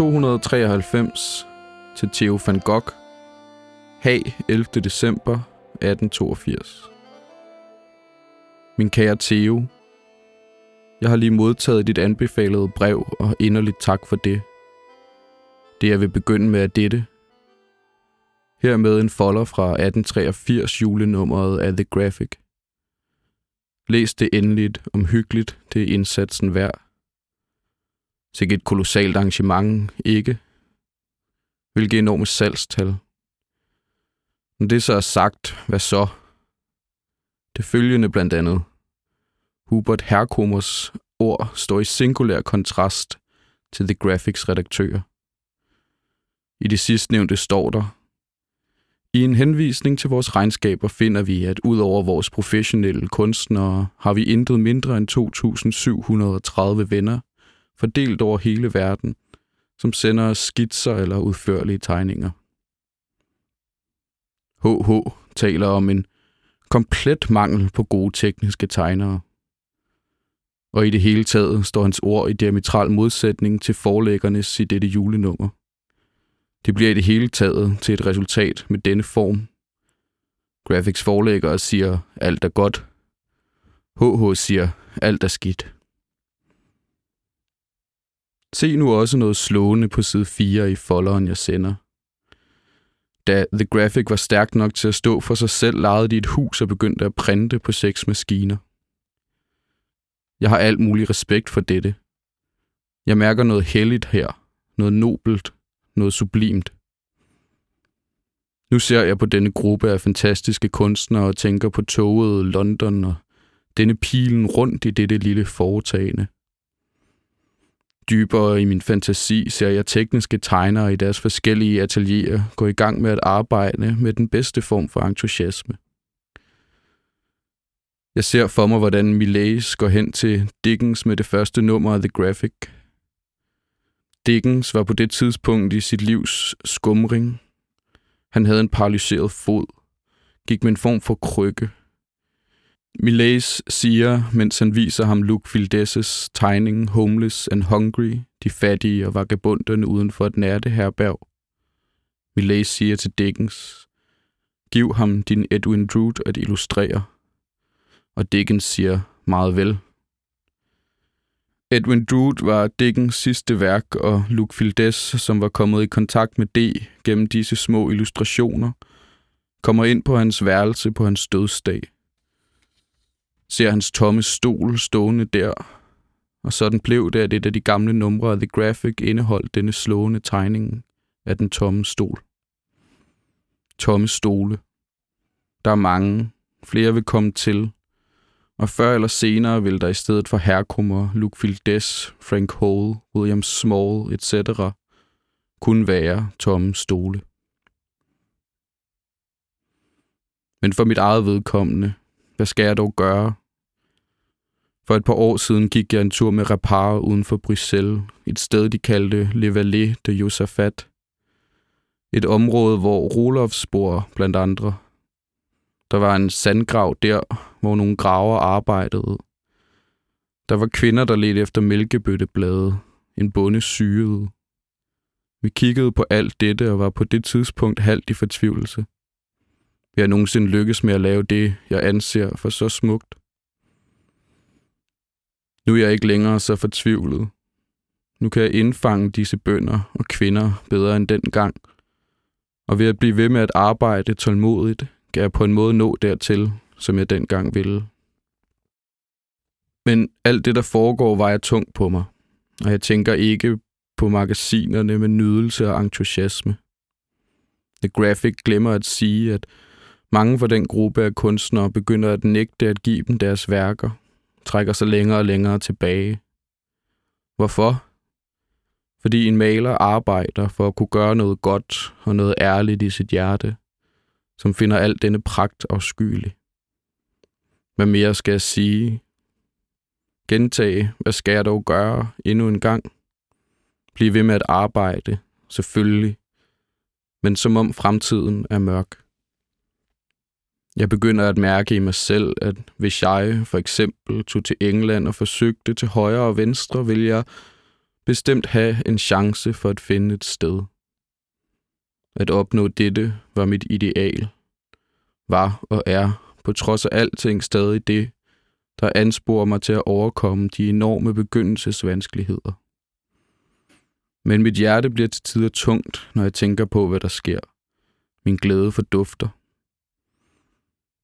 293 til Theo van Gogh. Hag 11. december 1882. Min kære Theo, jeg har lige modtaget dit anbefalede brev, og inderligt tak for det. Det jeg vil begynde med er dette. Hermed en folder fra 1883 julenummeret af The Graphic. Læs det endeligt, omhyggeligt, det er indsatsen værd. Sikke et kolossalt arrangement, ikke? Hvilke enorme salgstal. Når det så er sagt, hvad så? Det følgende blandt andet. Hubert Herkomers ord står i singulær kontrast til The Graphics redaktører. I det sidstnævnte står der, i en henvisning til vores regnskaber finder vi, at ud over vores professionelle kunstnere har vi intet mindre end 2.730 venner, fordelt over hele verden, som sender os skitser eller udførlige tegninger. HH taler om en komplet mangel på gode tekniske tegnere. Og i det hele taget står hans ord i diametral modsætning til forlæggernes i dette julenummer. Det bliver i det hele taget til et resultat med denne form. Graphics forlæggere siger, alt er godt. HH siger, alt er skidt. Se nu også noget slående på side 4 i folderen, jeg sender. Da The Graphic var stærkt nok til at stå for sig selv, lejede de et hus og begyndte at printe på seks maskiner. Jeg har alt mulig respekt for dette. Jeg mærker noget helligt her, noget nobelt, noget sublimt. Nu ser jeg på denne gruppe af fantastiske kunstnere og tænker på toget London og denne pilen rundt i dette lille foretagende. Dybere i min fantasi ser jeg tekniske tegnere i deres forskellige atelierer gå i gang med at arbejde med den bedste form for entusiasme. Jeg ser for mig, hvordan Millais går hen til Dickens med det første nummer af The Graphic. Dickens var på det tidspunkt i sit livs skumring. Han havde en paralyseret fod, gik med en form for krykke. Millais siger, mens han viser ham Luke Fildes' tegning Homeless and Hungry, de fattige og vagabunderne uden for et nærte herberg. Millais siger til Dickens, giv ham din Edwin Drood at illustrere og Dickens siger meget vel. Edwin Drood var Dickens sidste værk, og Luke Fildes, som var kommet i kontakt med D gennem disse små illustrationer, kommer ind på hans værelse på hans dødsdag. Ser hans tomme stol stående der, og sådan blev det, at et af de gamle numre af The Graphic indeholdt denne slående tegning af den tomme stol. Tomme stole. Der er mange. Flere vil komme til, og før eller senere vil der i stedet for herkommer, Luke Fildes, Frank Hole, William Small, etc. kun være tomme stole. Men for mit eget vedkommende, hvad skal jeg dog gøre? For et par år siden gik jeg en tur med Rapar uden for Bruxelles, et sted de kaldte Le Valais de Josafat. Et område, hvor Rolofs bor blandt andre – der var en sandgrav der, hvor nogle graver arbejdede. Der var kvinder, der ledte efter mælkebøtteblade. En bonde syrede. Vi kiggede på alt dette og var på det tidspunkt halvt i fortvivlelse. Vil har nogensinde lykkes med at lave det, jeg anser for så smukt. Nu er jeg ikke længere så fortvivlet. Nu kan jeg indfange disse bønder og kvinder bedre end dengang. Og ved at blive ved med at arbejde tålmodigt, kan jeg på en måde nå dertil, som jeg dengang ville. Men alt det, der foregår, vejer tungt på mig, og jeg tænker ikke på magasinerne med nydelse og entusiasme. The Graphic glemmer at sige, at mange fra den gruppe af kunstnere begynder at nægte at give dem deres værker, trækker sig længere og længere tilbage. Hvorfor? Fordi en maler arbejder for at kunne gøre noget godt og noget ærligt i sit hjerte, som finder al denne pragt afskyelig. Hvad mere skal jeg sige? Gentage, hvad skal jeg dog gøre endnu en gang? Bliv ved med at arbejde, selvfølgelig, men som om fremtiden er mørk. Jeg begynder at mærke i mig selv, at hvis jeg for eksempel tog til England og forsøgte til højre og venstre, ville jeg bestemt have en chance for at finde et sted. At opnå dette var mit ideal. Var og er på trods af alting stadig det, der ansporer mig til at overkomme de enorme begyndelsesvanskeligheder. Men mit hjerte bliver til tider tungt, når jeg tænker på, hvad der sker. Min glæde fordufter.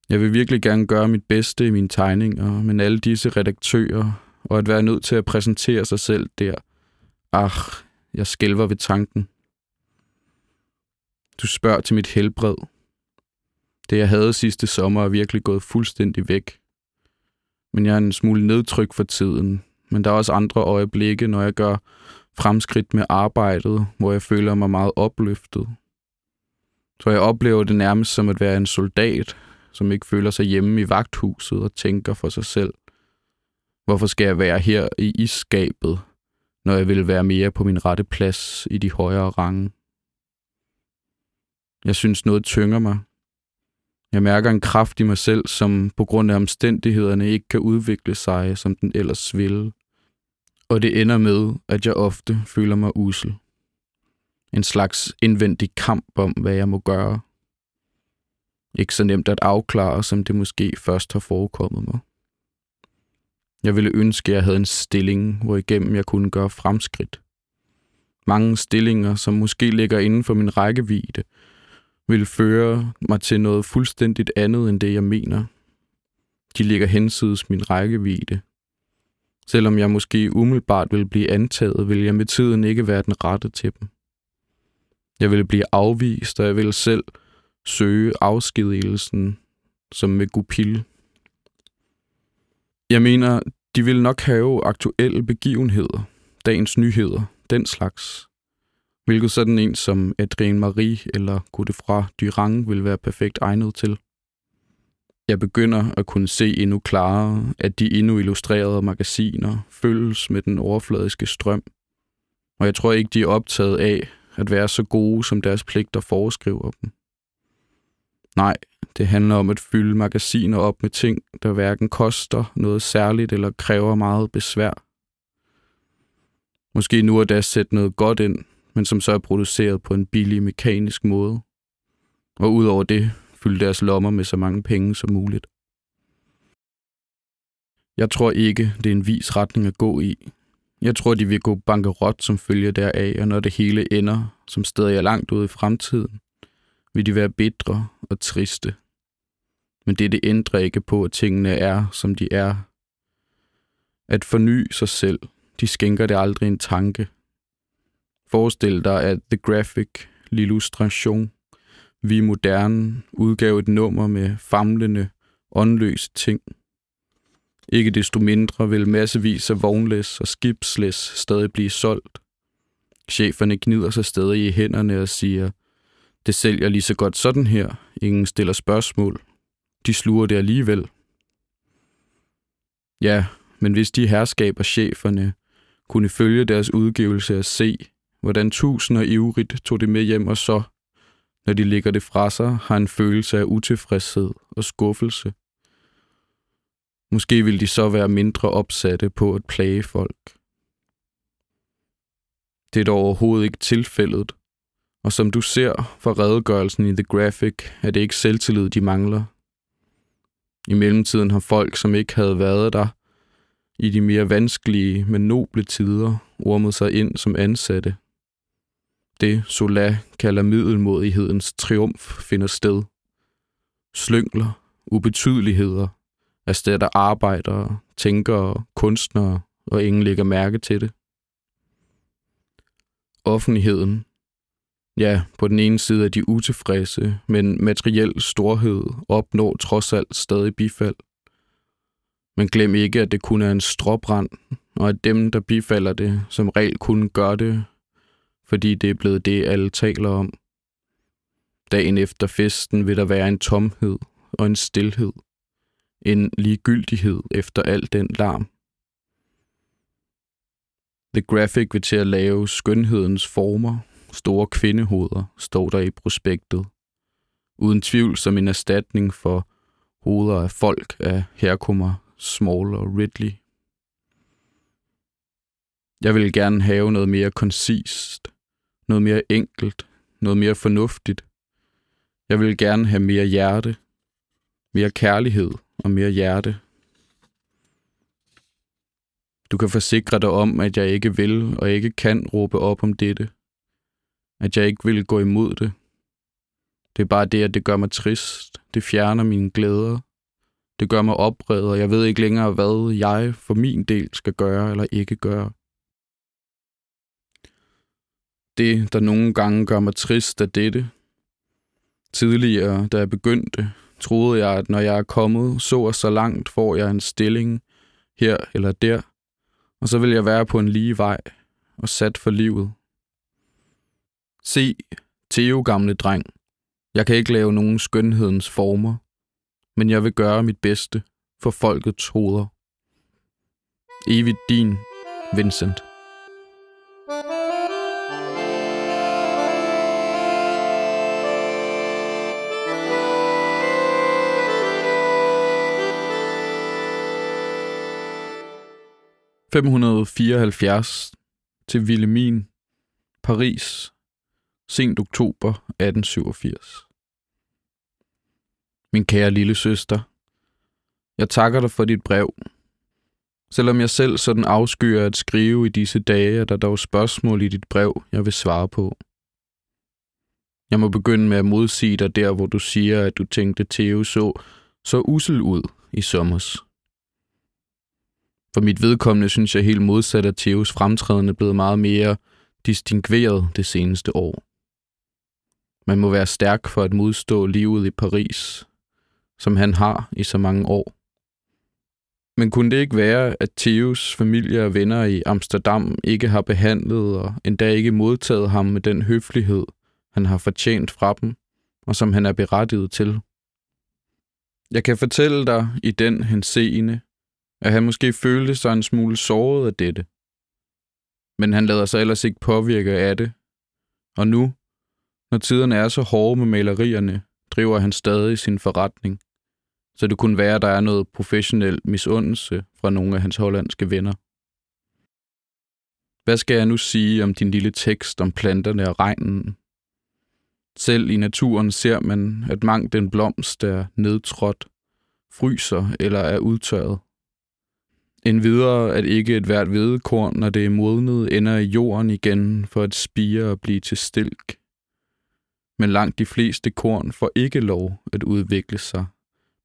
Jeg vil virkelig gerne gøre mit bedste i mine tegninger, men alle disse redaktører, og at være nødt til at præsentere sig selv der. Ach, jeg skælver ved tanken. Du spørger til mit helbred. Det, jeg havde sidste sommer, er virkelig gået fuldstændig væk. Men jeg er en smule nedtryk for tiden. Men der er også andre øjeblikke, når jeg gør fremskridt med arbejdet, hvor jeg føler mig meget opløftet. Så jeg oplever det nærmest som at være en soldat, som ikke føler sig hjemme i vagthuset og tænker for sig selv. Hvorfor skal jeg være her i isskabet, når jeg vil være mere på min rette plads i de højere range? Jeg synes noget tynger mig. Jeg mærker en kraft i mig selv, som på grund af omstændighederne ikke kan udvikle sig, som den ellers ville. Og det ender med, at jeg ofte føler mig usel. En slags indvendig kamp om, hvad jeg må gøre. Ikke så nemt at afklare, som det måske først har forekommet mig. Jeg ville ønske, at jeg havde en stilling, hvor igennem jeg kunne gøre fremskridt. Mange stillinger, som måske ligger inden for min rækkevidde, vil føre mig til noget fuldstændigt andet end det, jeg mener. De ligger hensides min rækkevidde. Selvom jeg måske umiddelbart vil blive antaget, vil jeg med tiden ikke være den rette til dem. Jeg vil blive afvist, og jeg vil selv søge afskedigelsen som med Gupil. Jeg mener, de vil nok have aktuelle begivenheder, dagens nyheder, den slags. Hvilket sådan en som Adrien Marie eller Godefroy Durang vil være perfekt egnet til. Jeg begynder at kunne se endnu klarere, at de endnu illustrerede magasiner følges med den overfladiske strøm, og jeg tror ikke, de er optaget af at være så gode, som deres pligter foreskriver dem. Nej, det handler om at fylde magasiner op med ting, der hverken koster noget særligt eller kræver meget besvær. Måske nu er der sætte noget godt ind, men som så er produceret på en billig mekanisk måde. Og udover det, fylde deres lommer med så mange penge som muligt. Jeg tror ikke, det er en vis retning at gå i. Jeg tror, de vil gå bankerot som følge deraf, og når det hele ender, som stadig er langt ude i fremtiden, vil de være bitre og triste. Men det, det ændrer ikke på, at tingene er, som de er. At forny sig selv, de skænker det aldrig en tanke. Forestil dig, at The Graphic, l'illustration, vi moderne, udgav et nummer med famlende, åndløse ting. Ikke desto mindre vil massevis af vognlæs og skibslæs stadig blive solgt. Cheferne gnider sig stadig i hænderne og siger – det sælger lige så godt sådan her. Ingen stiller spørgsmål. De sluger det alligevel. Ja, men hvis de herskaber cheferne kunne følge deres udgivelse og se, hvordan tusinder ivrigt tog det med hjem og så, når de lægger det fra sig, har en følelse af utilfredshed og skuffelse. Måske vil de så være mindre opsatte på at plage folk. Det er dog overhovedet ikke tilfældet, og som du ser fra redegørelsen i The Graphic, er det ikke selvtillid, de mangler. I mellemtiden har folk, som ikke havde været der, i de mere vanskelige, men noble tider, ormet sig ind som ansatte. Det Sola kalder middelmodighedens triumf finder sted. Slyngler, ubetydeligheder, erstatter arbejdere, tænkere, kunstnere, og ingen lægger mærke til det. Offentligheden, Ja, på den ene side er de utilfredse, men materiel storhed opnår trods alt stadig bifald. Men glem ikke, at det kun er en stråbrand, og at dem, der bifalder det, som regel kun gør det, fordi det er blevet det, alle taler om. Dagen efter festen vil der være en tomhed og en stillhed. En ligegyldighed efter al den larm. The Graphic vil til at lave skønhedens former store kvindehoveder, står der i prospektet. Uden tvivl som en erstatning for hoveder af folk af herkommer Small og Ridley. Jeg vil gerne have noget mere koncist, noget mere enkelt, noget mere fornuftigt. Jeg vil gerne have mere hjerte, mere kærlighed og mere hjerte. Du kan forsikre dig om, at jeg ikke vil og ikke kan råbe op om dette. At jeg ikke vil gå imod det. Det er bare det, at det gør mig trist. Det fjerner mine glæder. Det gør mig oprevet, og jeg ved ikke længere, hvad jeg for min del skal gøre eller ikke gøre. Det, der nogle gange gør mig trist, er dette. Tidligere, da jeg begyndte, troede jeg, at når jeg er kommet så og så langt, får jeg en stilling her eller der, og så vil jeg være på en lige vej og sat for livet. Se, Theo gamle dreng, jeg kan ikke lave nogen skønhedens former, men jeg vil gøre mit bedste for folkets hoveder. Evigt din, Vincent. ...574 til Villemin, Paris, sent oktober 1887. Min kære lille søster, jeg takker dig for dit brev. Selvom jeg selv sådan afskyer at skrive i disse dage, er der dog spørgsmål i dit brev, jeg vil svare på. Jeg må begynde med at modsige dig der, hvor du siger, at du tænkte, Theo så så usel ud i sommers. For mit vedkommende synes jeg helt modsat, at Theos fremtrædende er blevet meget mere distingueret det seneste år. Man må være stærk for at modstå livet i Paris, som han har i så mange år. Men kunne det ikke være, at Theos familie og venner i Amsterdam ikke har behandlet og endda ikke modtaget ham med den høflighed, han har fortjent fra dem, og som han er berettiget til? Jeg kan fortælle dig i den henseende, at han måske følte sig en smule såret af dette. Men han lader sig ellers ikke påvirke af det. Og nu, når tiderne er så hårde med malerierne, driver han stadig sin forretning. Så det kunne være, at der er noget professionel misundelse fra nogle af hans hollandske venner. Hvad skal jeg nu sige om din lille tekst om planterne og regnen? Selv i naturen ser man, at mangt den blomst er nedtrådt, fryser eller er udtørret. En videre, at ikke et hvert hvedekorn, når det er modnet, ender i jorden igen for at spire og blive til stilk. Men langt de fleste korn får ikke lov at udvikle sig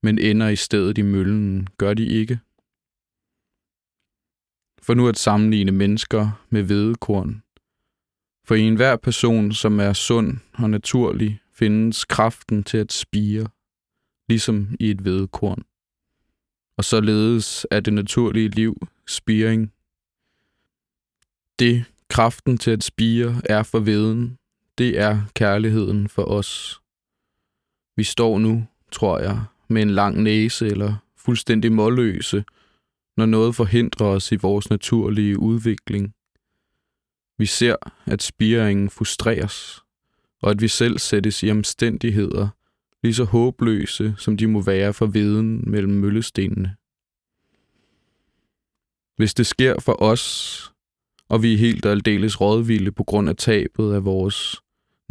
men ender i stedet i møllen, gør de ikke? For nu at sammenligne mennesker med hvedekorn. For i enhver person, som er sund og naturlig, findes kraften til at spire, ligesom i et hvedekorn. Og således er det naturlige liv spiring. Det, kraften til at spire, er for veden, det er kærligheden for os. Vi står nu, tror jeg, med en lang næse eller fuldstændig målløse, når noget forhindrer os i vores naturlige udvikling. Vi ser, at spiringen frustreres, og at vi selv sættes i omstændigheder, lige så håbløse, som de må være for viden mellem møllestenene. Hvis det sker for os, og vi er helt aldeles rådvilde på grund af tabet af vores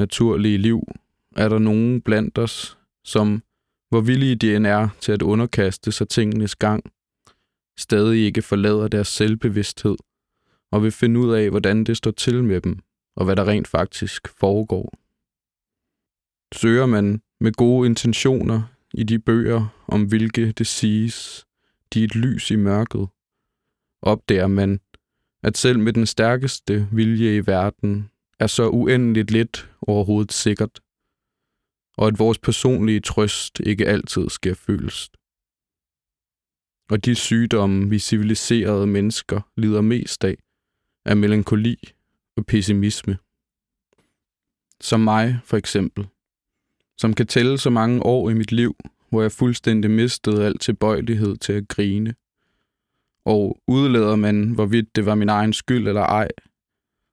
naturlige liv, er der nogen blandt os, som hvor villige de end er til at underkaste sig tingenes gang, stadig ikke forlader deres selvbevidsthed og vil finde ud af, hvordan det står til med dem, og hvad der rent faktisk foregår. Søger man med gode intentioner i de bøger, om hvilke det siges, de er et lys i mørket, opdager man, at selv med den stærkeste vilje i verden er så uendeligt lidt overhovedet sikkert, og at vores personlige trøst ikke altid sker følelst. Og de sygdomme, vi civiliserede mennesker lider mest af, er melankoli og pessimisme. Som mig, for eksempel, som kan tælle så mange år i mit liv, hvor jeg fuldstændig mistede al tilbøjelighed til at grine. Og udlader man, hvorvidt det var min egen skyld eller ej,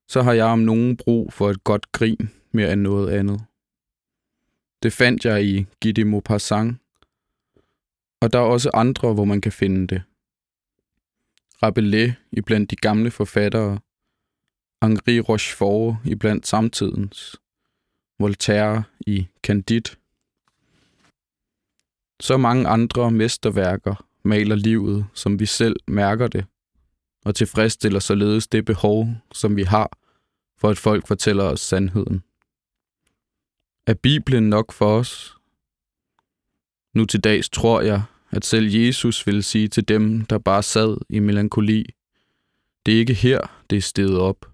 så har jeg om nogen brug for et godt grin mere end noget andet. Det fandt jeg i Guy de Maupassant, og der er også andre, hvor man kan finde det. Rabelais i blandt de gamle forfattere, Henri Rochefort i blandt samtidens, Voltaire i Candide. Så mange andre mesterværker maler livet, som vi selv mærker det, og tilfredsstiller således det behov, som vi har, for at folk fortæller os sandheden. Er Bibelen nok for os? Nu til dags tror jeg, at selv Jesus ville sige til dem, der bare sad i melankoli, det er ikke her, det er stedet op.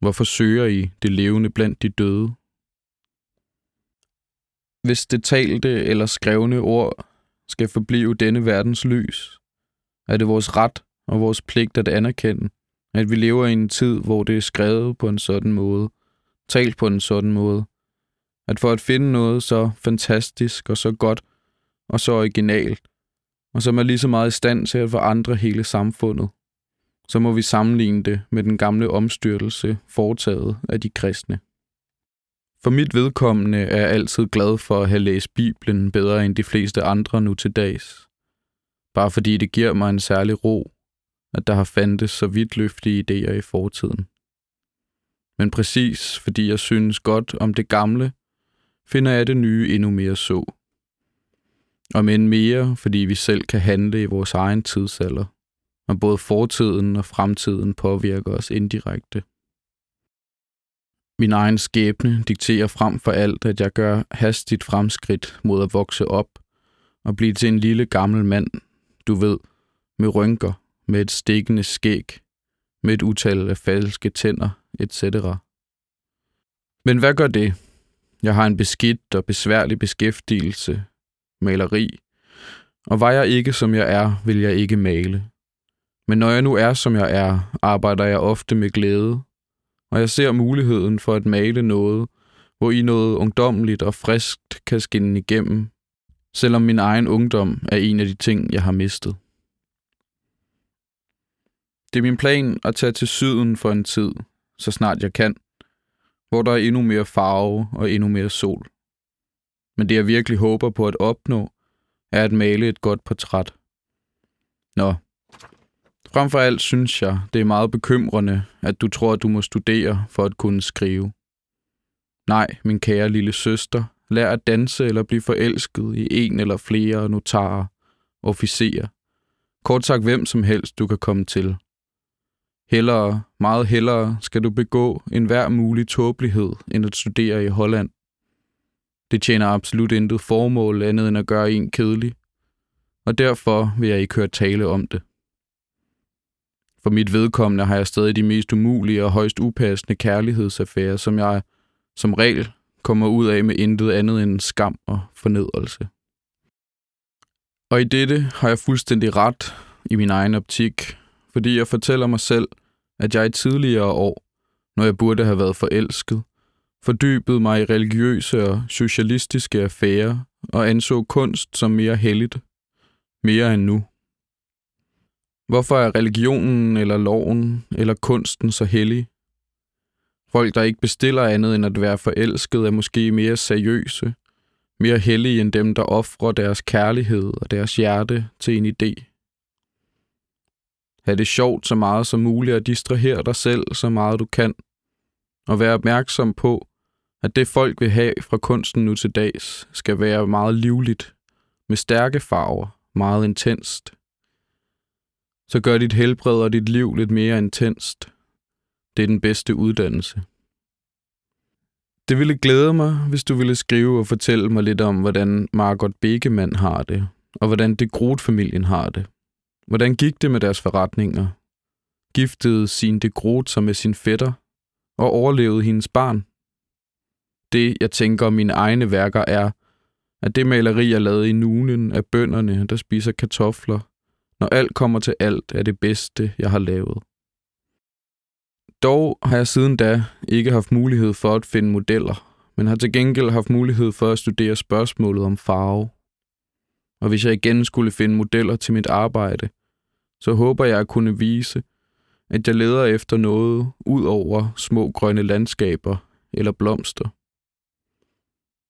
Hvorfor søger I det levende blandt de døde? Hvis det talte eller skrevne ord skal forblive denne verdens lys, er det vores ret og vores pligt at anerkende, at vi lever i en tid, hvor det er skrevet på en sådan måde, talt på en sådan måde, at for at finde noget så fantastisk og så godt og så originalt, og som er lige så meget i stand til at forandre hele samfundet, så må vi sammenligne det med den gamle omstyrtelse foretaget af de kristne. For mit vedkommende er jeg altid glad for at have læst Bibelen bedre end de fleste andre nu til dags. Bare fordi det giver mig en særlig ro, at der har fandtes så vidt løftige idéer i fortiden. Men præcis fordi jeg synes godt om det gamle, finder jeg det nye endnu mere så. Og end mere, fordi vi selv kan handle i vores egen tidsalder, og både fortiden og fremtiden påvirker os indirekte. Min egen skæbne dikterer frem for alt, at jeg gør hastigt fremskridt mod at vokse op og blive til en lille gammel mand, du ved, med rynker, med et stikkende skæg, med et utal af falske tænder, etc. Men hvad gør det? Jeg har en beskidt og besværlig beskæftigelse, maleri, og var jeg ikke som jeg er, vil jeg ikke male. Men når jeg nu er som jeg er, arbejder jeg ofte med glæde, og jeg ser muligheden for at male noget, hvor i noget ungdomligt og friskt kan skinne igennem, selvom min egen ungdom er en af de ting, jeg har mistet. Det er min plan at tage til syden for en tid, så snart jeg kan, hvor der er endnu mere farve og endnu mere sol. Men det jeg virkelig håber på at opnå, er at male et godt portræt. Nå, Frem for alt synes jeg, det er meget bekymrende, at du tror, at du må studere for at kunne skrive. Nej, min kære lille søster, lær at danse eller blive forelsket i en eller flere notarer, officerer. Kort sagt hvem som helst, du kan komme til. Hellere, meget hellere, skal du begå en hver mulig tåbelighed, end at studere i Holland. Det tjener absolut intet formål andet end at gøre en kedelig, og derfor vil jeg ikke høre tale om det. For mit vedkommende har jeg stadig de mest umulige og højst upassende kærlighedsaffærer, som jeg som regel kommer ud af med intet andet end skam og fornedrelse. Og i dette har jeg fuldstændig ret i min egen optik, fordi jeg fortæller mig selv, at jeg i tidligere år, når jeg burde have været forelsket, fordybede mig i religiøse og socialistiske affærer og anså kunst som mere helligt, mere end nu. Hvorfor er religionen eller loven eller kunsten så hellig? Folk, der ikke bestiller andet end at være forelsket, er måske mere seriøse, mere hellige end dem, der offrer deres kærlighed og deres hjerte til en idé. Ha' det sjovt så meget som muligt og distrahere dig selv så meget du kan, og være opmærksom på, at det folk vil have fra kunsten nu til dags, skal være meget livligt, med stærke farver, meget intenst så gør dit helbred og dit liv lidt mere intenst. Det er den bedste uddannelse. Det ville glæde mig, hvis du ville skrive og fortælle mig lidt om, hvordan Margot Begemann har det, og hvordan det Groth-familien har det. Hvordan gik det med deres forretninger? Giftede sin de Groth sig med sin fætter, og overlevede hendes barn? Det, jeg tænker om mine egne værker, er, at det maleri, jeg lavede i nunen af bønderne, der spiser kartofler, når alt kommer til alt, er det bedste, jeg har lavet. Dog har jeg siden da ikke haft mulighed for at finde modeller, men har til gengæld haft mulighed for at studere spørgsmålet om farve. Og hvis jeg igen skulle finde modeller til mit arbejde, så håber jeg at kunne vise, at jeg leder efter noget ud over små grønne landskaber eller blomster.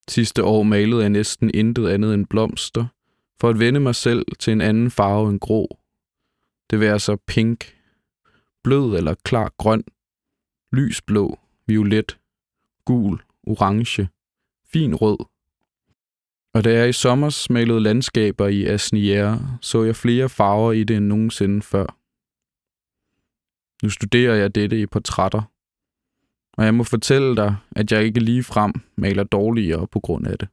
Sidste år malede jeg næsten intet andet end blomster, for at vende mig selv til en anden farve end grå. Det vil så pink, blød eller klar grøn, lysblå, violet, gul, orange, fin rød. Og da jeg i sommer malede landskaber i Asnières, så jeg flere farver i det end nogensinde før. Nu studerer jeg dette i portrætter, og jeg må fortælle dig, at jeg ikke lige frem maler dårligere på grund af det.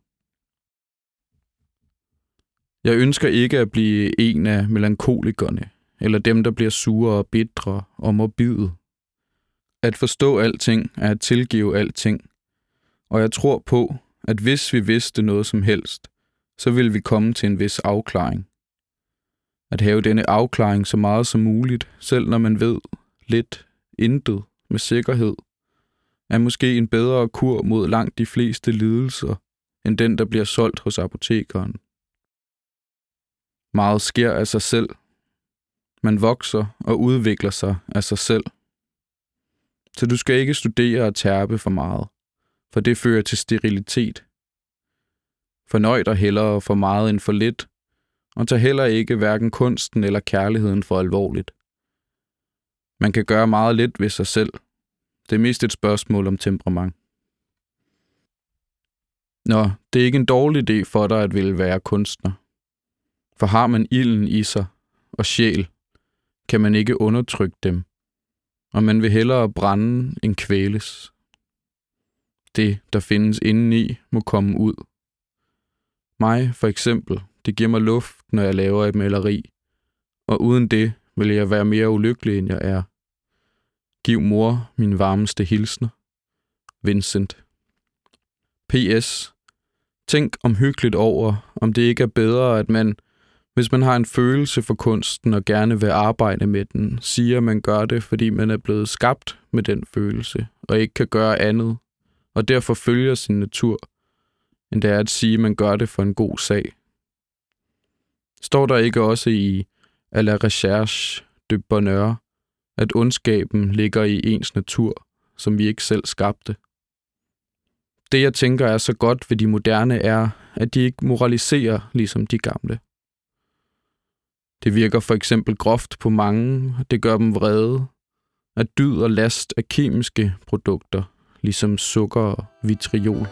Jeg ønsker ikke at blive en af melankolikerne, eller dem, der bliver sure og bitre og morbide. At forstå alting er at tilgive alting, og jeg tror på, at hvis vi vidste noget som helst, så ville vi komme til en vis afklaring. At have denne afklaring så meget som muligt, selv når man ved lidt, intet, med sikkerhed, er måske en bedre kur mod langt de fleste lidelser, end den, der bliver solgt hos apotekeren. Meget sker af sig selv. Man vokser og udvikler sig af sig selv. Så du skal ikke studere og tærpe for meget, for det fører til sterilitet. Fornøj dig hellere for meget end for lidt, og tag heller ikke hverken kunsten eller kærligheden for alvorligt. Man kan gøre meget lidt ved sig selv. Det er mest et spørgsmål om temperament. Nå, det er ikke en dårlig idé for dig at ville være kunstner. For har man ilden i sig og sjæl, kan man ikke undertrykke dem, og man vil hellere brænde end kvæles. Det, der findes indeni, må komme ud. Mig, for eksempel, det giver mig luft, når jeg laver et maleri, og uden det vil jeg være mere ulykkelig, end jeg er. Giv mor min varmeste hilsner. Vincent. P.S. Tænk omhyggeligt over, om det ikke er bedre, at man, hvis man har en følelse for kunsten og gerne vil arbejde med den, siger, at man gør det, fordi man er blevet skabt med den følelse, og ikke kan gøre andet, og derfor følger sin natur, end det er at sige, at man gør det for en god sag. Står der ikke også i à la recherche de bonheur, at ondskaben ligger i ens natur, som vi ikke selv skabte? Det, jeg tænker er så godt ved de moderne, er, at de ikke moraliserer ligesom de gamle. Det virker for eksempel groft på mange, det gør dem vrede. At dyd og last er kemiske produkter, ligesom sukker og vitriol.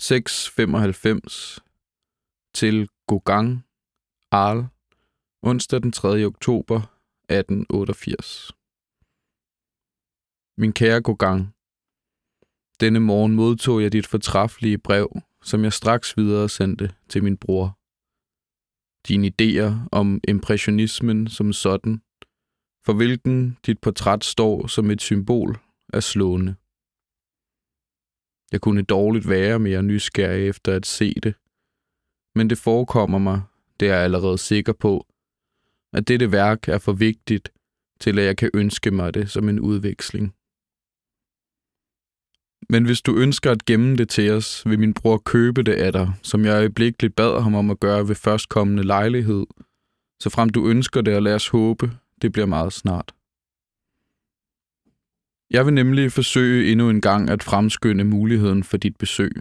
6.95 til Gogang, Arl, onsdag den 3. oktober 1888. Min kære Gogang, denne morgen modtog jeg dit fortræffelige brev, som jeg straks videre sendte til min bror. Dine idéer om impressionismen som sådan, for hvilken dit portræt står som et symbol, er slående. Jeg kunne dårligt være mere nysgerrig efter at se det. Men det forekommer mig, det er jeg allerede sikker på, at dette værk er for vigtigt til, at jeg kan ønske mig det som en udveksling. Men hvis du ønsker at gemme det til os, vil min bror købe det af dig, som jeg øjeblikkeligt bad ham om at gøre ved førstkommende lejlighed, så frem du ønsker det, og lad os håbe, det bliver meget snart. Jeg vil nemlig forsøge endnu en gang at fremskynde muligheden for dit besøg.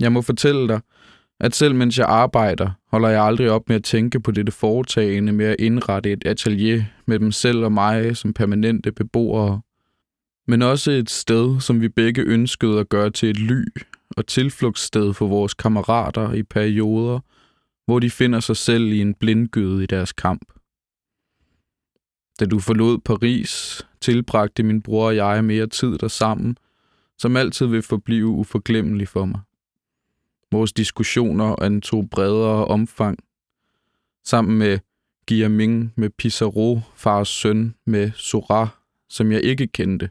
Jeg må fortælle dig, at selv mens jeg arbejder, holder jeg aldrig op med at tænke på dette foretagende med at indrette et atelier med dem selv og mig som permanente beboere, men også et sted, som vi begge ønskede at gøre til et ly og tilflugtssted for vores kammerater i perioder, hvor de finder sig selv i en blindgyde i deres kamp. Da du forlod Paris, tilbragte min bror og jeg mere tid der sammen, som altid vil forblive uforglemmelig for mig. Vores diskussioner antog bredere omfang. Sammen med Guillermin med Pissarro, fars søn med Sora, som jeg ikke kendte.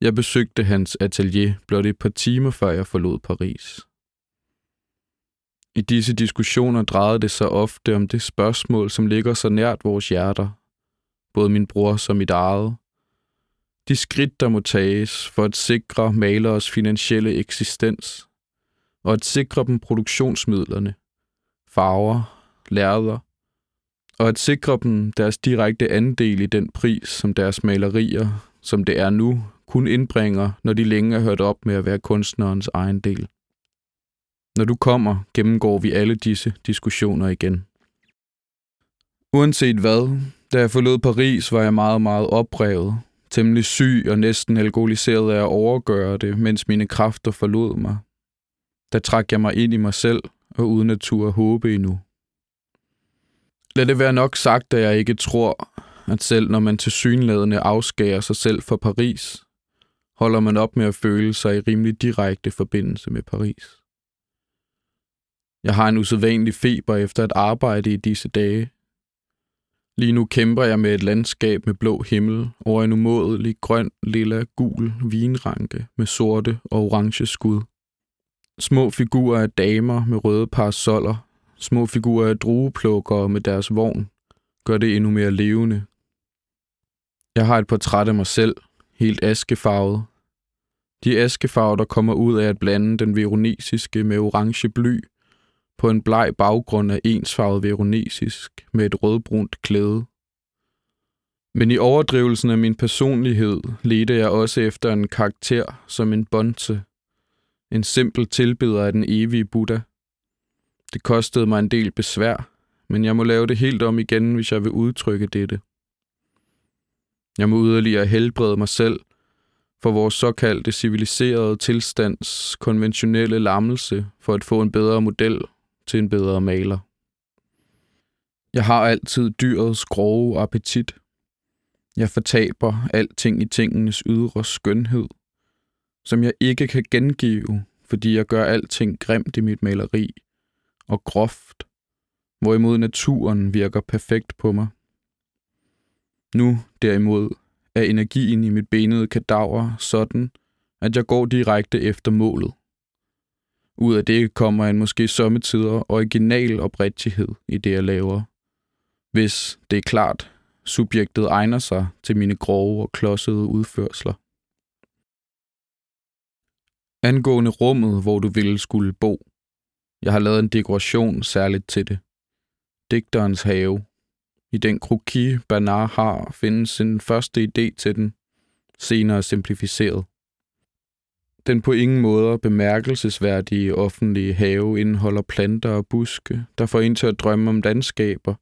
Jeg besøgte hans atelier blot et par timer før jeg forlod Paris. I disse diskussioner drejede det sig ofte om det spørgsmål, som ligger så nært vores hjerter, både min bror som mit eget. De skridt, der må tages for at sikre maleres finansielle eksistens, og at sikre dem produktionsmidlerne, farver, lærder og at sikre dem deres direkte andel i den pris, som deres malerier, som det er nu, kun indbringer, når de længe er hørt op med at være kunstnerens egen del. Når du kommer, gennemgår vi alle disse diskussioner igen. Uanset hvad, da jeg forlod Paris, var jeg meget, meget oprevet, temmelig syg og næsten alkoholiseret af at overgøre det, mens mine kræfter forlod mig. Der trak jeg mig ind i mig selv, og uden at turde håbe endnu. Lad det være nok sagt, at jeg ikke tror, at selv når man tilsyneladende afskærer sig selv fra Paris, holder man op med at føle sig i rimelig direkte forbindelse med Paris. Jeg har en usædvanlig feber efter at arbejde i disse dage. Lige nu kæmper jeg med et landskab med blå himmel over en umådelig grøn, lilla, gul vinranke med sorte og orange skud. Små figurer af damer med røde parasoller, små figurer af drueplukkere med deres vogn, gør det endnu mere levende. Jeg har et portræt af mig selv, helt askefarvet. De askefarver, der kommer ud af at blande den veronesiske med orange bly, på en bleg baggrund af ensfarvet veronesisk med et rødbrunt klæde. Men i overdrivelsen af min personlighed ledte jeg også efter en karakter som en bonte, en simpel tilbeder af den evige Buddha. Det kostede mig en del besvær, men jeg må lave det helt om igen, hvis jeg vil udtrykke dette. Jeg må yderligere helbrede mig selv for vores såkaldte civiliserede tilstands konventionelle lammelse for at få en bedre model til en bedre maler. Jeg har altid dyrets grove appetit. Jeg fortaber alting i tingenes ydre skønhed, som jeg ikke kan gengive, fordi jeg gør alting grimt i mit maleri og groft, hvorimod naturen virker perfekt på mig. Nu, derimod, er energien i mit benede kadaver sådan, at jeg går direkte efter målet. Ud af det kommer en måske sommetider original oprigtighed i det, jeg laver. Hvis det er klart, subjektet egner sig til mine grove og klodsede udførsler. Angående rummet, hvor du ville skulle bo. Jeg har lavet en dekoration særligt til det. Digterens have. I den kroki, Bernard har, findes sin første idé til den, senere simplificeret. Den på ingen måder bemærkelsesværdige offentlige have indeholder planter og buske, der får en til at drømme om landskaber,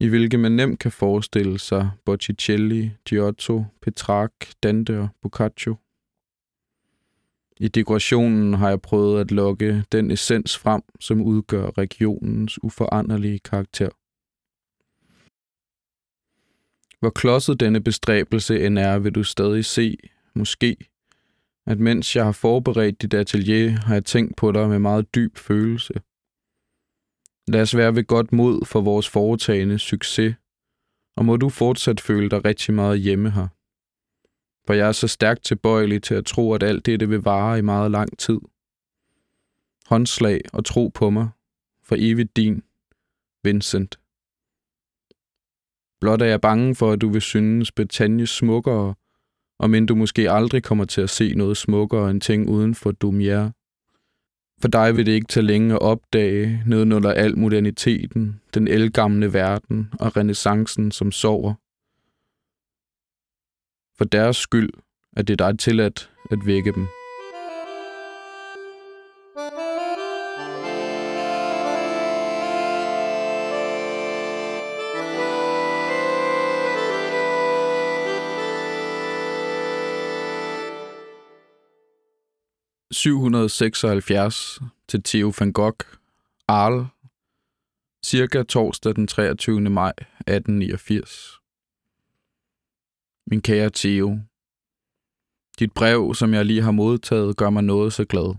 i hvilke man nemt kan forestille sig Botticelli, Giotto, Petrarch, Dante og Boccaccio. I dekorationen har jeg prøvet at lokke den essens frem, som udgør regionens uforanderlige karakter. Hvor klodset denne bestræbelse end er, vil du stadig se, måske, at mens jeg har forberedt dit atelier, har jeg tænkt på dig med meget dyb følelse. Lad os være ved godt mod for vores foretagende succes, og må du fortsat føle dig rigtig meget hjemme her. For jeg er så stærkt tilbøjelig til at tro, at alt dette vil vare i meget lang tid. Håndslag og tro på mig, for evigt din, Vincent. Blot er jeg bange for, at du vil synes Bretagne smukkere, og men du måske aldrig kommer til at se noget smukkere end ting uden for Dumier. For dig vil det ikke tage længe at opdage nedenunder al moderniteten, den elgamle verden og renaissancen, som sover. For deres skyld at det dig tilladt at vække dem. 776 til Theo van Gogh, Arles, cirka torsdag den 23. maj 1889. Min kære Theo, dit brev, som jeg lige har modtaget, gør mig noget så glad.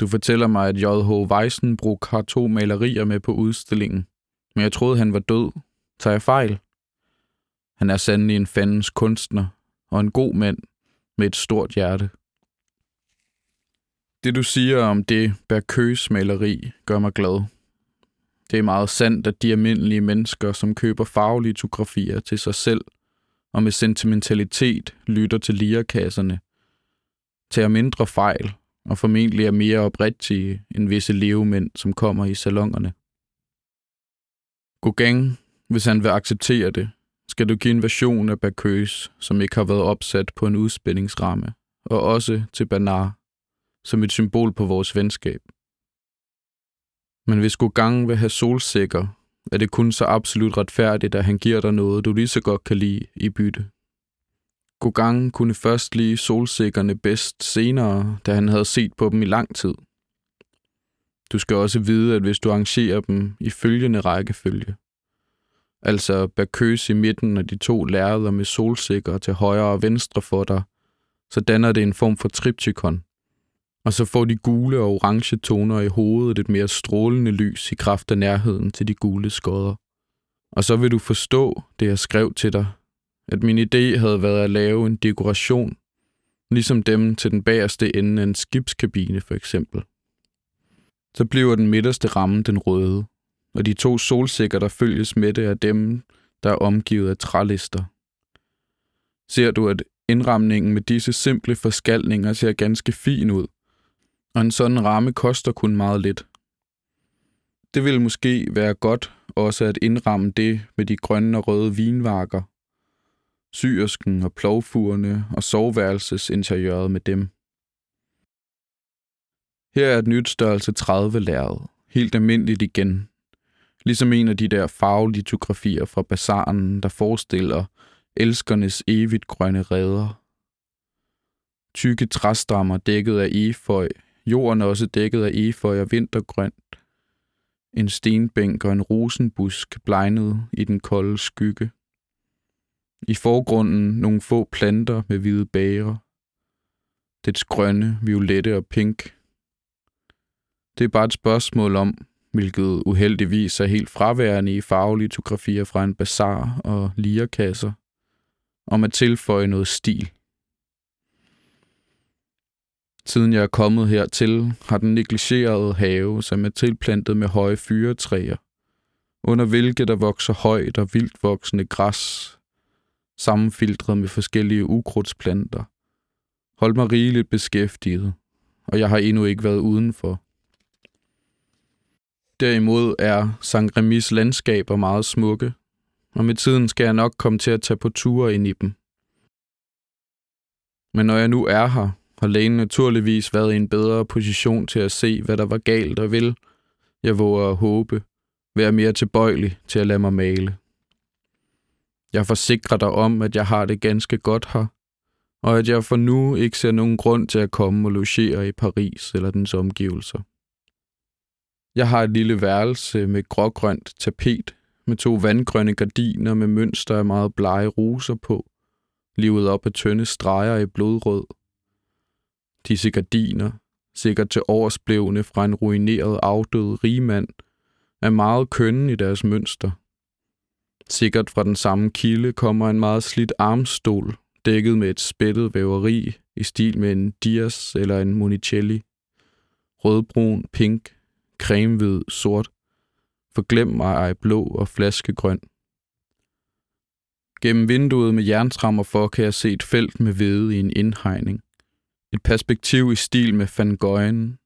Du fortæller mig, at J.H. Weissenbruck har to malerier med på udstillingen, men jeg troede, han var død. Tager jeg fejl? Han er sandelig en fandens kunstner og en god mand med et stort hjerte. Det du siger om det Berkøs maleri gør mig glad. Det er meget sandt, at de almindelige mennesker, som køber farvelitografier til sig selv og med sentimentalitet lytter til lirakasserne, tager mindre fejl og formentlig er mere oprigtige end visse levemænd, som kommer i salongerne. Gauguin, hvis han vil acceptere det, skal du give en version af Bacchus, som ikke har været opsat på en udspændingsramme, og også til Bernard, som et symbol på vores venskab. Men hvis Gauguin vil have solsikker, er det kun så absolut retfærdigt, at han giver dig noget, du lige så godt kan lide i bytte. Gauguin kunne først lide solsikkerne bedst senere, da han havde set på dem i lang tid. Du skal også vide, at hvis du arrangerer dem i følgende rækkefølge, altså Bacchus i midten og de to lærreder med solsikker til højre og venstre for dig, så danner det en form for triptykon. Og så får de gule og orange toner i hovedet et mere strålende lys i kraft af nærheden til de gule skodder. Og så vil du forstå det, jeg skrev til dig, at min idé havde været at lave en dekoration, ligesom dem til den bagerste ende af en skibskabine for eksempel. Så bliver den midterste ramme den røde, og de to solsikker, der følges med det, er dem, der er omgivet af trælister. Ser du, at indramningen med disse simple forskalninger ser ganske fin ud, og en sådan ramme koster kun meget lidt. Det ville måske være godt også at indramme det med de grønne og røde vinvarker, syrsken og plovfurene og soveværelsesinteriøret med dem. Her er et nyt størrelse 30 lærred, helt almindeligt igen. Ligesom en af de der farvelitografier fra bazaren, der forestiller elskernes evigt grønne redder. Tykke træstammer dækket af eføj, jorden er også dækket af eføj og vintergrønt. En stenbænk og en rosenbusk blegnet i den kolde skygge. I forgrunden nogle få planter med hvide bager. Dets grønne, violette og pink. Det er bare et spørgsmål om, hvilket uheldigvis er helt fraværende i farvelitografier fra en bazar og lierkasser, om at tilføje noget stil. Siden jeg er kommet hertil, har den negligerede have, som er tilplantet med høje fyretræer, under hvilke der vokser højt og vildt voksende græs, sammenfiltret med forskellige ukrudtsplanter. holdt mig rigeligt beskæftiget, og jeg har endnu ikke været udenfor. Derimod er St. Remis landskaber meget smukke, og med tiden skal jeg nok komme til at tage på ture ind i dem. Men når jeg nu er her, har lægen naturligvis været i en bedre position til at se, hvad der var galt og vil, jeg våger at håbe, være mere tilbøjelig til at lade mig male. Jeg forsikrer dig om, at jeg har det ganske godt her, og at jeg for nu ikke ser nogen grund til at komme og logere i Paris eller dens omgivelser. Jeg har et lille værelse med grågrønt tapet, med to vandgrønne gardiner med mønster af meget blege roser på, livet op af tynde streger i blodrød. Disse gardiner, sikkert til årsblevne fra en ruineret afdød rigmand, er meget kønne i deres mønster – Sikkert fra den samme kilde kommer en meget slidt armstol, dækket med et spættet væveri i stil med en Dias eller en Monicelli. Rødbrun, pink, cremehvid, sort. Forglem mig ej blå og flaskegrøn. Gennem vinduet med jerntrammer for kan jeg se et felt med hvede i en indhegning. Et perspektiv i stil med Van Goyen.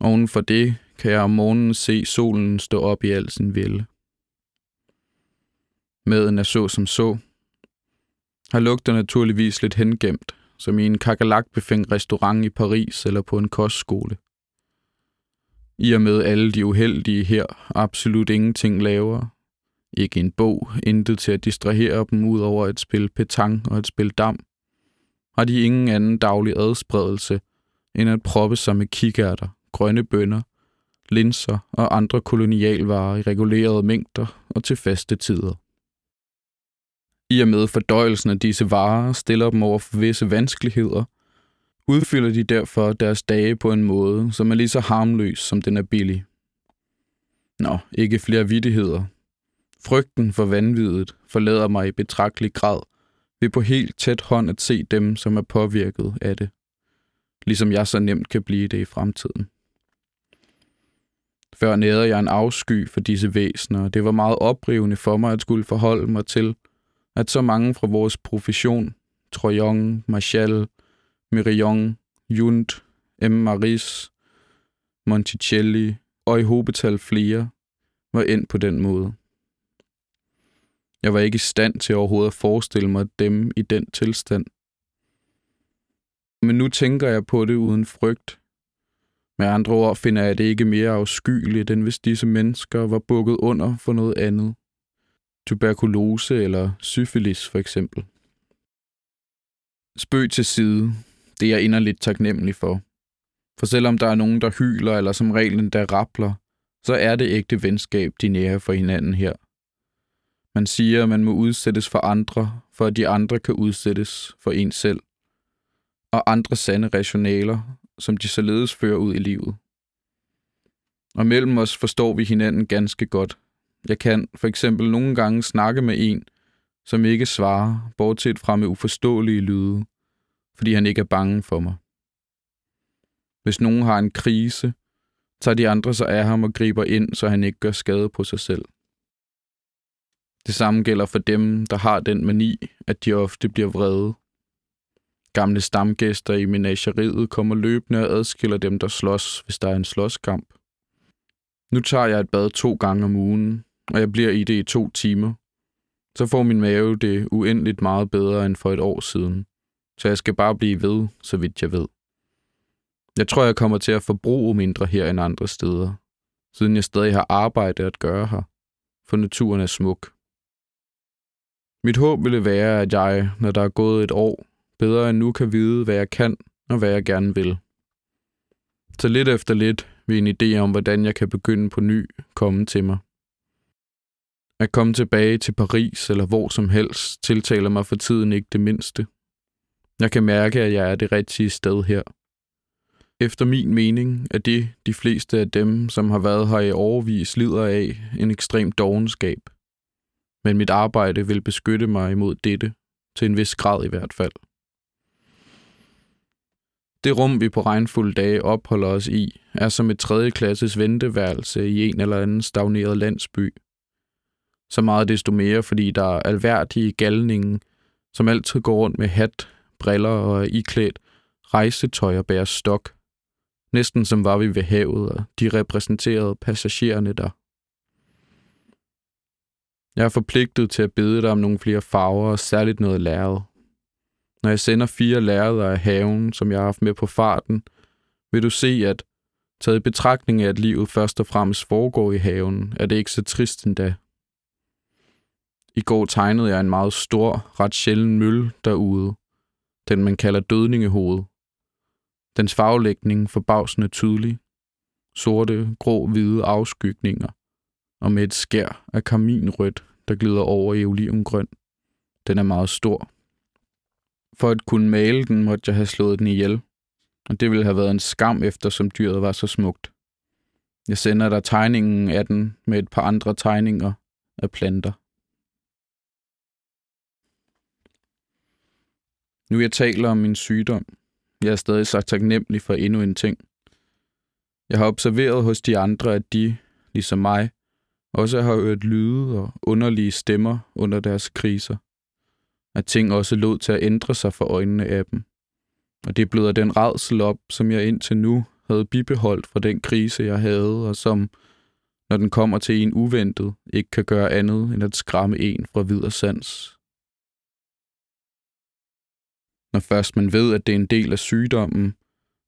Oven for det kan jeg om morgenen se solen stå op i al sin vilde. Maden er så som så. Har lugter naturligvis lidt hengemt, som i en kakalakbefængt restaurant i Paris eller på en kostskole. I og med alle de uheldige her absolut ingenting laver. Ikke en bog, intet til at distrahere dem ud over et spil petang og et spil dam. Har de ingen anden daglig adspredelse, end at proppe sig med kikærter, grønne bønner, linser og andre kolonialvarer i regulerede mængder og til faste tider. I og med fordøjelsen af disse varer stiller dem over for visse vanskeligheder, udfylder de derfor deres dage på en måde, som er lige så harmløs, som den er billig. Nå, ikke flere vidtigheder. Frygten for vanviddet forlader mig i betragtelig grad ved på helt tæt hånd at se dem, som er påvirket af det. Ligesom jeg så nemt kan blive det i fremtiden. Før nærede jeg en afsky for disse væsener, og det var meget oprivende for mig at skulle forholde mig til, at så mange fra vores profession, Troyon, Marshall, Mirion, Jund, M. Maris, Monticelli og i hobetal flere, var ind på den måde. Jeg var ikke i stand til overhovedet at forestille mig dem i den tilstand. Men nu tænker jeg på det uden frygt. Med andre ord finder jeg det ikke mere afskyeligt, end hvis disse mennesker var bukket under for noget andet. Tuberkulose eller syfilis for eksempel. Spøg til side. Det er jeg inderligt taknemmelig for. For selvom der er nogen, der hyler eller som reglen der rappler, så er det ægte venskab, de nærer for hinanden her. Man siger, at man må udsættes for andre, for at de andre kan udsættes for en selv. Og andre sande rationaler, som de således fører ud i livet. Og mellem os forstår vi hinanden ganske godt. Jeg kan for eksempel nogle gange snakke med en, som ikke svarer, bortset fra med uforståelige lyde, fordi han ikke er bange for mig. Hvis nogen har en krise, tager de andre sig af ham og griber ind, så han ikke gør skade på sig selv. Det samme gælder for dem, der har den mani, at de ofte bliver vrede. Gamle stamgæster i menageriet kommer løbende og adskiller dem, der slås, hvis der er en slåskamp. Nu tager jeg et bad to gange om ugen, og jeg bliver i det i to timer. Så får min mave det uendeligt meget bedre end for et år siden. Så jeg skal bare blive ved, så vidt jeg ved. Jeg tror, jeg kommer til at forbruge mindre her end andre steder, siden jeg stadig har arbejde at gøre her, for naturen er smuk. Mit håb ville være, at jeg, når der er gået et år, bedre end nu kan vide, hvad jeg kan og hvad jeg gerne vil. Så lidt efter lidt vil en idé om, hvordan jeg kan begynde på ny, komme til mig. At komme tilbage til Paris eller hvor som helst tiltaler mig for tiden ikke det mindste. Jeg kan mærke, at jeg er det rigtige sted her. Efter min mening er det de fleste af dem, som har været her i overvis, lider af en ekstrem dogenskab. Men mit arbejde vil beskytte mig imod dette, til en vis grad i hvert fald. Det rum, vi på regnfulde dage opholder os i, er som et tredjeklasses venteværelse i en eller anden stagneret landsby. Så meget desto mere, fordi der er alværdige galningen, som altid går rundt med hat, briller og er iklædt rejsetøj og bærer stok. Næsten som var vi ved havet, og de repræsenterede passagererne der. Jeg er forpligtet til at bede dig om nogle flere farver og særligt noget lærred. Når jeg sender fire lærreder af haven, som jeg har haft med på farten, vil du se, at taget i betragtning af, at livet først og fremmest foregår i haven, er det ikke så trist endda. I går tegnede jeg en meget stor, ret sjælden møl derude, den man kalder dødningehoved. Dens farvelægning forbavsende tydelig. Sorte, grå, hvide afskygninger, og med et skær af karminrødt, der glider over i olivengrøn. Den er meget stor. For at kunne male den, måtte jeg have slået den ihjel, og det ville have været en skam, eftersom dyret var så smukt. Jeg sender dig tegningen af den med et par andre tegninger af planter. Nu jeg taler om min sygdom, jeg er stadig så taknemmelig for endnu en ting. Jeg har observeret hos de andre, at de, ligesom mig, også har hørt lyde og underlige stemmer under deres kriser. At ting også lod til at ændre sig for øjnene af dem. Og det bløder den redsel op, som jeg indtil nu havde bibeholdt fra den krise, jeg havde, og som, når den kommer til en uventet, ikke kan gøre andet end at skræmme en fra videre sans. Når først man ved, at det er en del af sygdommen,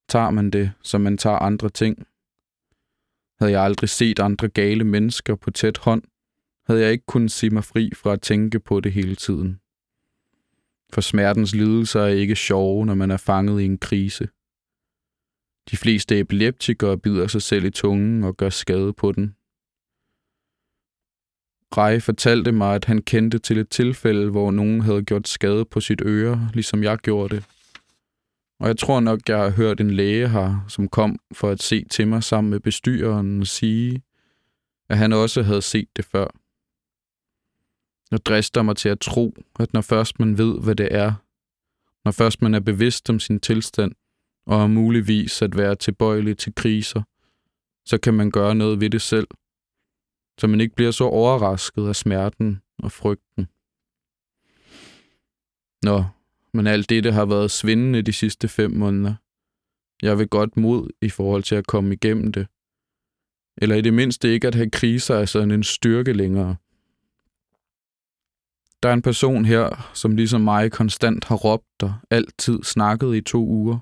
tager man det, som man tager andre ting. Havde jeg aldrig set andre gale mennesker på tæt hånd, havde jeg ikke kunnet sige mig fri fra at tænke på det hele tiden. For smertens lidelser er ikke sjove, når man er fanget i en krise. De fleste epileptikere bider sig selv i tungen og gør skade på den. Rej fortalte mig, at han kendte til et tilfælde, hvor nogen havde gjort skade på sit øre, ligesom jeg gjorde det. Og jeg tror nok, jeg har hørt en læge her, som kom for at se til mig sammen med bestyreren sige, at han også havde set det før. Jeg drister mig til at tro, at når først man ved, hvad det er, når først man er bevidst om sin tilstand, og er muligvis at være tilbøjelig til kriser, så kan man gøre noget ved det selv – så man ikke bliver så overrasket af smerten og frygten. Nå, men alt dette har været svindende de sidste fem måneder. Jeg vil godt mod i forhold til at komme igennem det. Eller i det mindste ikke at have kriser af sådan en styrke længere. Der er en person her, som ligesom mig konstant har råbt og altid snakket i to uger.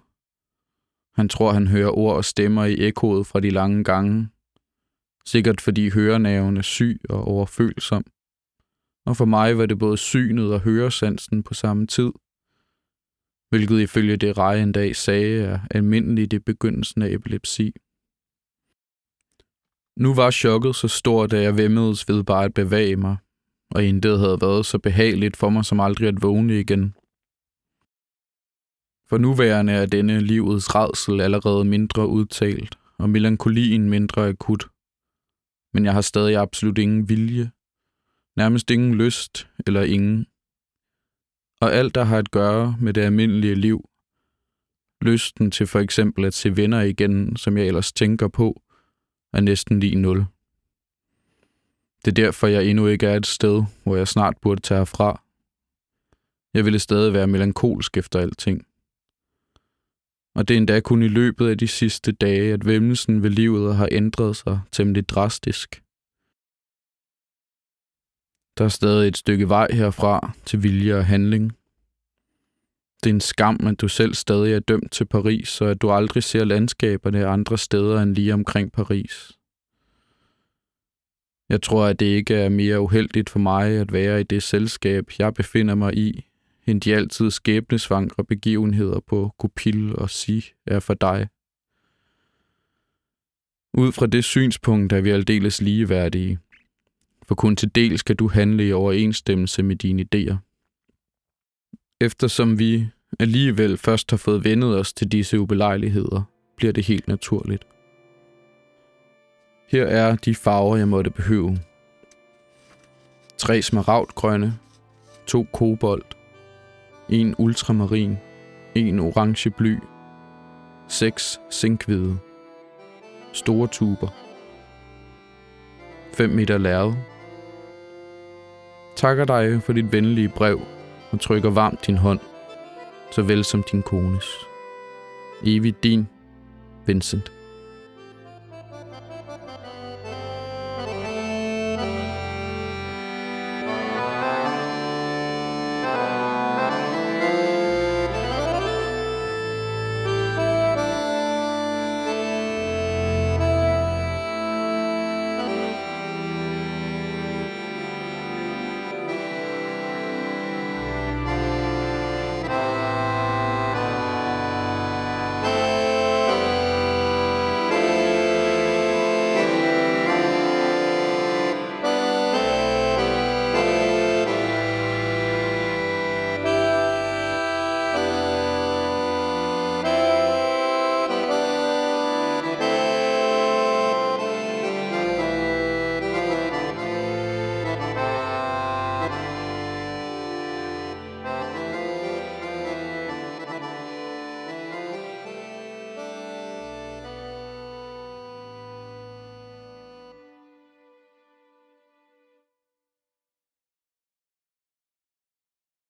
Han tror, han hører ord og stemmer i ekkoet fra de lange gange. Sikkert fordi hørenaven er syg og overfølsom. Og for mig var det både synet og høresansen på samme tid. Hvilket ifølge det Rej en dag sagde er almindeligt i begyndelsen af epilepsi. Nu var chokket så stort, at jeg vemmedes ved bare at bevæge mig, og intet havde været så behageligt for mig som aldrig at vågne igen. For nuværende er denne livets redsel allerede mindre udtalt, og melankolien mindre akut. Men jeg har stadig absolut ingen vilje, nærmest ingen lyst eller ingen. Og alt, der har at gøre med det almindelige liv, lysten til for eksempel at se venner igen, som jeg ellers tænker på, er næsten lige nul. Det er derfor, jeg endnu ikke er et sted, hvor jeg snart burde tage herfra. Jeg ville stadig være melankolsk efter alting. Og det er endda kun i løbet af de sidste dage, at vemmelsen ved livet har ændret sig temmelig drastisk. Der er stadig et stykke vej herfra til vilje og handling. Det er en skam, at du selv stadig er dømt til Paris, og at du aldrig ser landskaberne andre steder end lige omkring Paris. Jeg tror, at det ikke er mere uheldigt for mig at være i det selskab, jeg befinder mig i, end de altid skæbnesvangre begivenheder på Kupil og Si er for dig. Ud fra det synspunkt er vi aldeles ligeværdige, for kun til dels skal du handle i overensstemmelse med dine idéer. Eftersom vi alligevel først har fået vendet os til disse ubelejligheder, bliver det helt naturligt. Her er de farver, jeg måtte behøve. Tre smaragdgrønne, to kobolt, en ultramarin, en orange bly, seks sinkhvide, store tuber, 5 meter lærred. Takker dig for dit venlige brev og trykker varmt din hånd, såvel som din kones. Evigt din, Vincent.